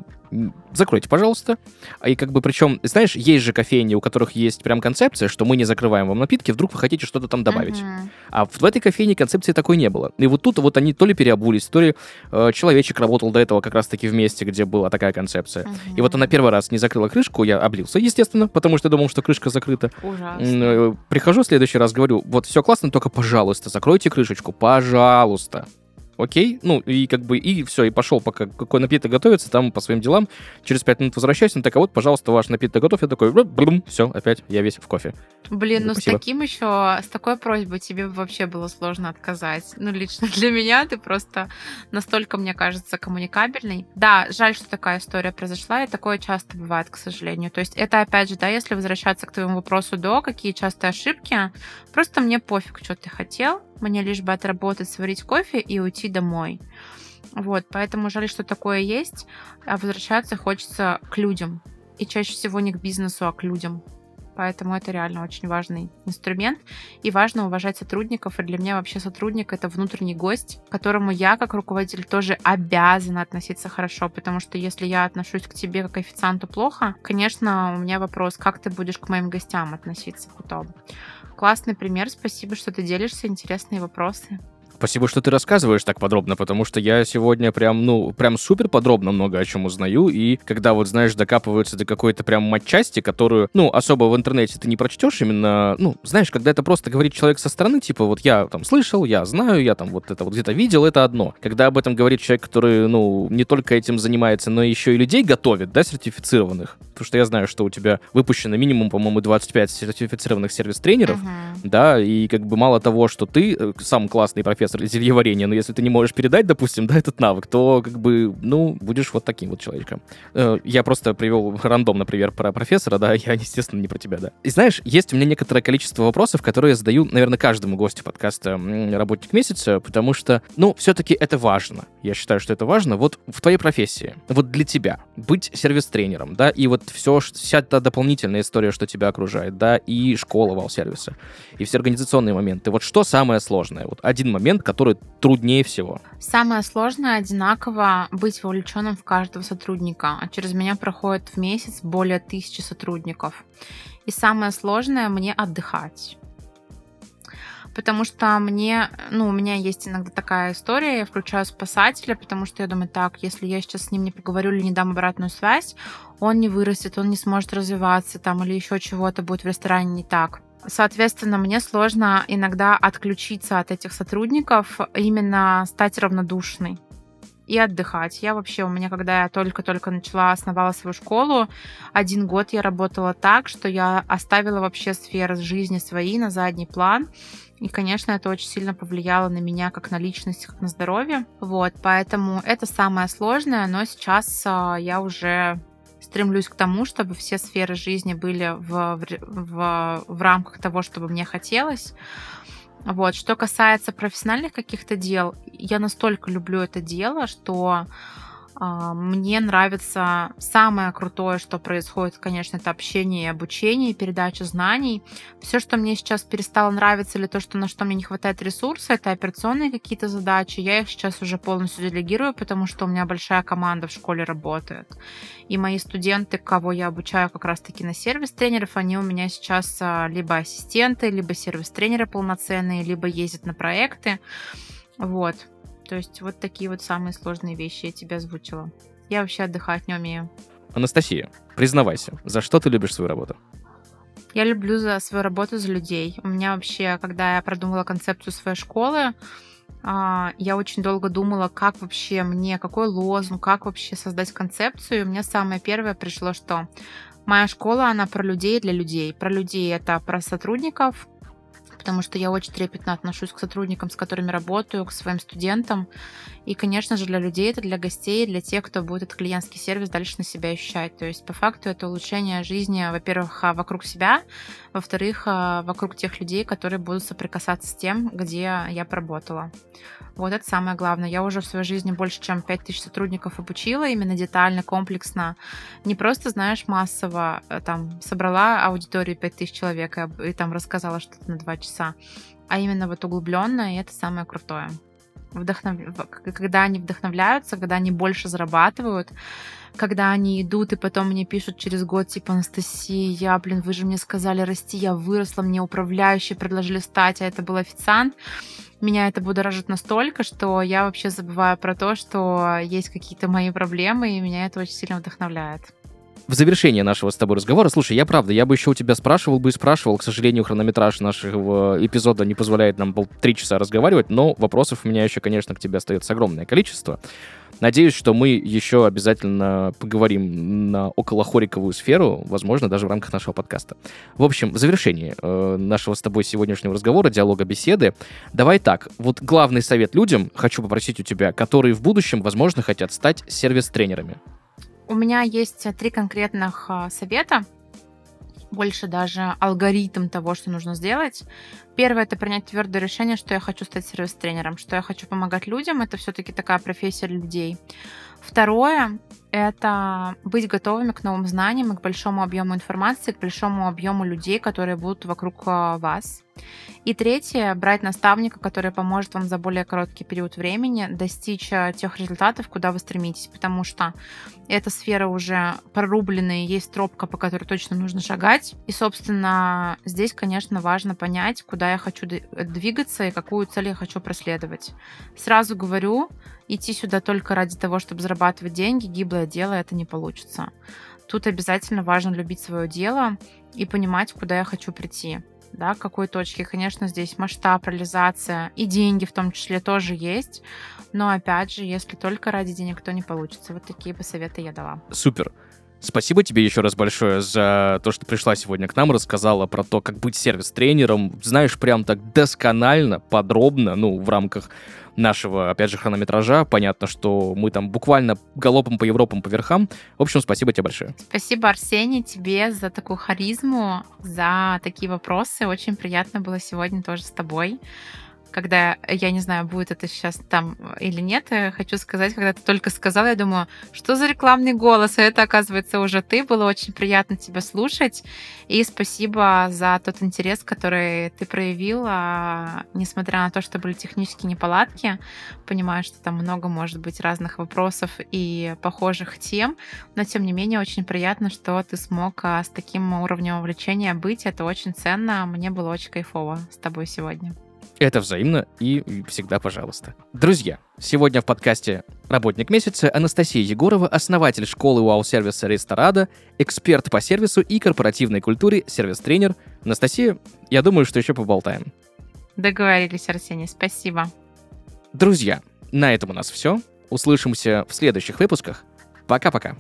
закройте, пожалуйста. А И как бы причем, знаешь, есть же кофейни, у которых есть прям концепция, что мы не закрываем вам напитки, вдруг вы хотите что-то там добавить. Uh-huh. А в, в этой кофейне концепции такой не было. И вот тут вот они то ли переобулись, то ли э, человечек работал до этого как раз-таки в месте, где была такая концепция. Uh-huh. И вот она первый раз не закрыла крышку, я облился, естественно, потому что я думал, что крышка закрыта. Ужасно. Э, прихожу в следующий раз, говорю, вот все классно, только, пожалуйста, закройте крышечку, пожалуйста. Окей, ну, и как бы, и все, и пошел, пока какой напиток готовится, там по своим делам, через пять минут возвращаюсь, он так, а вот, пожалуйста, ваш напиток готов, я такой, брум, все, опять, я весь в кофе. Блин, ну Спасибо. с таким еще, с такой просьбой тебе вообще было сложно отказать. Ну, лично для меня ты просто настолько, мне кажется, коммуникабельный. Да, жаль, что такая история произошла, и такое часто бывает, к сожалению. То есть это, опять же, да, если возвращаться к твоему вопросу до, какие частые ошибки, просто мне пофиг, что ты хотел, мне лишь бы отработать, сварить кофе и уйти домой. Вот, поэтому жаль, что такое есть, а возвращаться хочется к людям. И чаще всего не к бизнесу, а к людям. Поэтому это реально очень важный инструмент. И важно уважать сотрудников. И для меня вообще сотрудник — это внутренний гость, к которому я, как руководитель, тоже обязана относиться хорошо. Потому что если я отношусь к тебе как официанту плохо, конечно, у меня вопрос, как ты будешь к моим гостям относиться потом. Классный пример. Спасибо, что ты делишься. Интересные вопросы. Спасибо, что ты рассказываешь так подробно, потому что я сегодня прям, ну, прям супер подробно много о чем узнаю, и когда вот, знаешь, докапываются до какой-то прям матчасти, которую, ну, особо в интернете ты не прочтешь именно, ну, знаешь, когда это просто говорит человек со стороны, типа, вот я там слышал, я знаю, я там вот это вот где-то видел, это одно. Когда об этом говорит человек, который, ну, не только этим занимается, но еще и людей готовит, да, сертифицированных, потому что я знаю, что у тебя выпущено минимум, по-моему, 25 сертифицированных сервис-тренеров, Мгм. да, и как бы мало того, что ты э, сам классный профессор зельеварения, но если ты не можешь передать, допустим, да, этот навык, то как бы, ну, будешь вот таким вот человеком. Э, Я просто привел рандомно пример про профессора, да, я, естественно, не про тебя, да. И знаешь, есть у меня некоторое количество вопросов, которые я задаю, наверное, каждому гостю подкаста «Работник месяца», потому что, ну, все-таки это важно. Я считаю, что это важно. Вот в твоей профессии, вот для тебя, быть сервис-тренером, да, и вот все, вся та дополнительная история, что тебя окружает, да, и школа вал-сервиса, и все организационные моменты. Вот что самое сложное? Вот один момент, который труднее всего. Самое сложное одинаково быть вовлеченным в каждого сотрудника. А через меня проходит в месяц более тысячи сотрудников. И самое сложное мне отдыхать. Потому что мне, ну, у меня есть иногда такая история, я включаю спасателя, потому что я думаю, так, если я сейчас с ним не поговорю или не дам обратную связь, он не вырастет, он не сможет развиваться там или еще чего-то будет в ресторане не так. Соответственно, мне сложно иногда отключиться от этих сотрудников, именно стать равнодушной и отдыхать. Я вообще, у меня, когда я только-только начала, основала свою школу, один год я работала так, что я оставила вообще сферы жизни свои на задний план. И, конечно, это очень сильно повлияло на меня как на личность, как на здоровье. Вот, поэтому это самое сложное, но сейчас а, я уже стремлюсь к тому, чтобы все сферы жизни были в, в, в, рамках того, чтобы мне хотелось. Вот. Что касается профессиональных каких-то дел, я настолько люблю это дело, что мне нравится самое крутое, что происходит, конечно, это общение и обучение, и передача знаний. Все, что мне сейчас перестало нравиться, или то, что на что мне не хватает ресурса, это операционные какие-то задачи. Я их сейчас уже полностью делегирую, потому что у меня большая команда в школе работает. И мои студенты, кого я обучаю как раз-таки на сервис-тренеров, они у меня сейчас а, либо ассистенты, либо сервис-тренеры полноценные, либо ездят на проекты. Вот. То есть вот такие вот самые сложные вещи я тебе озвучила. Я вообще отдыхать не умею. Анастасия, признавайся, за что ты любишь свою работу? Я люблю за свою работу за людей. У меня вообще, когда я продумала концепцию своей школы, а, я очень долго думала, как вообще мне, какой лозунг, как вообще создать концепцию. И у меня самое первое пришло, что моя школа, она про людей для людей. Про людей это про сотрудников, потому что я очень трепетно отношусь к сотрудникам, с которыми работаю, к своим студентам. И, конечно же, для людей это для гостей, для тех, кто будет этот клиентский сервис дальше на себя ощущать. То есть, по факту, это улучшение жизни, во-первых, а, вокруг себя, во-вторых, а, вокруг тех людей, которые будут соприкасаться с тем, где я поработала. Вот это самое главное. Я уже в своей жизни больше, чем 5000 сотрудников обучила, именно детально, комплексно. Не просто, знаешь, массово э, там собрала аудиторию 5000 человек и, и там рассказала что-то на два часа, а именно вот углубленно, и это самое крутое. Вдохнов... Когда они вдохновляются, когда они больше зарабатывают, когда они идут и потом мне пишут через год, типа, Анастасия, я, блин, вы же мне сказали расти, я выросла, мне управляющие предложили стать, а это был официант. Меня это будоражит настолько, что я вообще забываю про то, что есть какие-то мои проблемы, и меня это очень сильно вдохновляет. В завершение нашего с тобой разговора, слушай, я правда, я бы еще у тебя спрашивал бы и спрашивал, к сожалению, хронометраж нашего эпизода не позволяет нам пол- три часа разговаривать, но вопросов у меня еще, конечно, к тебе остается огромное количество. Надеюсь, что мы еще обязательно поговорим на околохориковую сферу, возможно, даже в рамках нашего подкаста. В общем, в завершении э, нашего с тобой сегодняшнего разговора, диалога, беседы, давай так, вот главный совет людям хочу попросить у тебя, которые в будущем, возможно, хотят стать сервис-тренерами. У меня есть э, три конкретных а, совета, больше даже алгоритм того, что нужно сделать. Первое это принять твердое решение, что я хочу стать сервис-тренером, что я хочу помогать людям. Это все-таки такая профессия людей. Второе это быть готовыми к новым знаниям и к большому объему информации, к большому объему людей, которые будут вокруг а, вас. И третье, брать наставника, который поможет вам за более короткий период времени достичь а, тех результатов, куда вы стремитесь, потому что эта сфера уже прорублена, и есть тропка, по которой точно нужно шагать. И, собственно, здесь, конечно, важно понять, куда я хочу двигаться и какую цель я хочу проследовать. Сразу говорю, идти сюда только ради того, чтобы зарабатывать деньги, гиблое дело, это не получится. Тут обязательно важно любить свое дело и понимать, куда я хочу прийти да, к какой точке. Конечно, здесь масштаб, реализация и деньги в том числе тоже есть. Но опять же, если только ради денег, то не получится. Вот такие бы советы я дала. Супер. Спасибо тебе еще раз большое за то, что пришла сегодня к нам, рассказала про то, как быть сервис-тренером. Знаешь, прям так досконально, подробно, ну, в рамках нашего, опять же, хронометража. Понятно, что мы там буквально галопом по Европам, по верхам. В общем, спасибо тебе большое. Спасибо, Арсений, тебе за такую харизму, за такие вопросы. Очень приятно было сегодня тоже с тобой когда, я не знаю, будет это сейчас там или нет, я хочу сказать, когда ты только сказала, я думаю, что за рекламный голос, а это, оказывается, уже ты, было очень приятно тебя слушать, и спасибо за тот интерес, который ты проявила, несмотря на то, что были технические неполадки, понимаю, что там много может быть разных вопросов и похожих тем, но тем не менее очень приятно, что ты смог а, с таким уровнем увлечения быть, это очень ценно, мне было очень кайфово с тобой сегодня. Это взаимно и всегда пожалуйста. Друзья, сегодня в подкасте «Работник месяца» Анастасия Егорова, основатель школы вау-сервиса Ресторада, эксперт по сервису и корпоративной культуре, сервис-тренер. Анастасия, я думаю, что еще поболтаем. Договорились, Арсений, спасибо. Друзья, на этом у нас все. Услышимся в следующих выпусках. Пока-пока.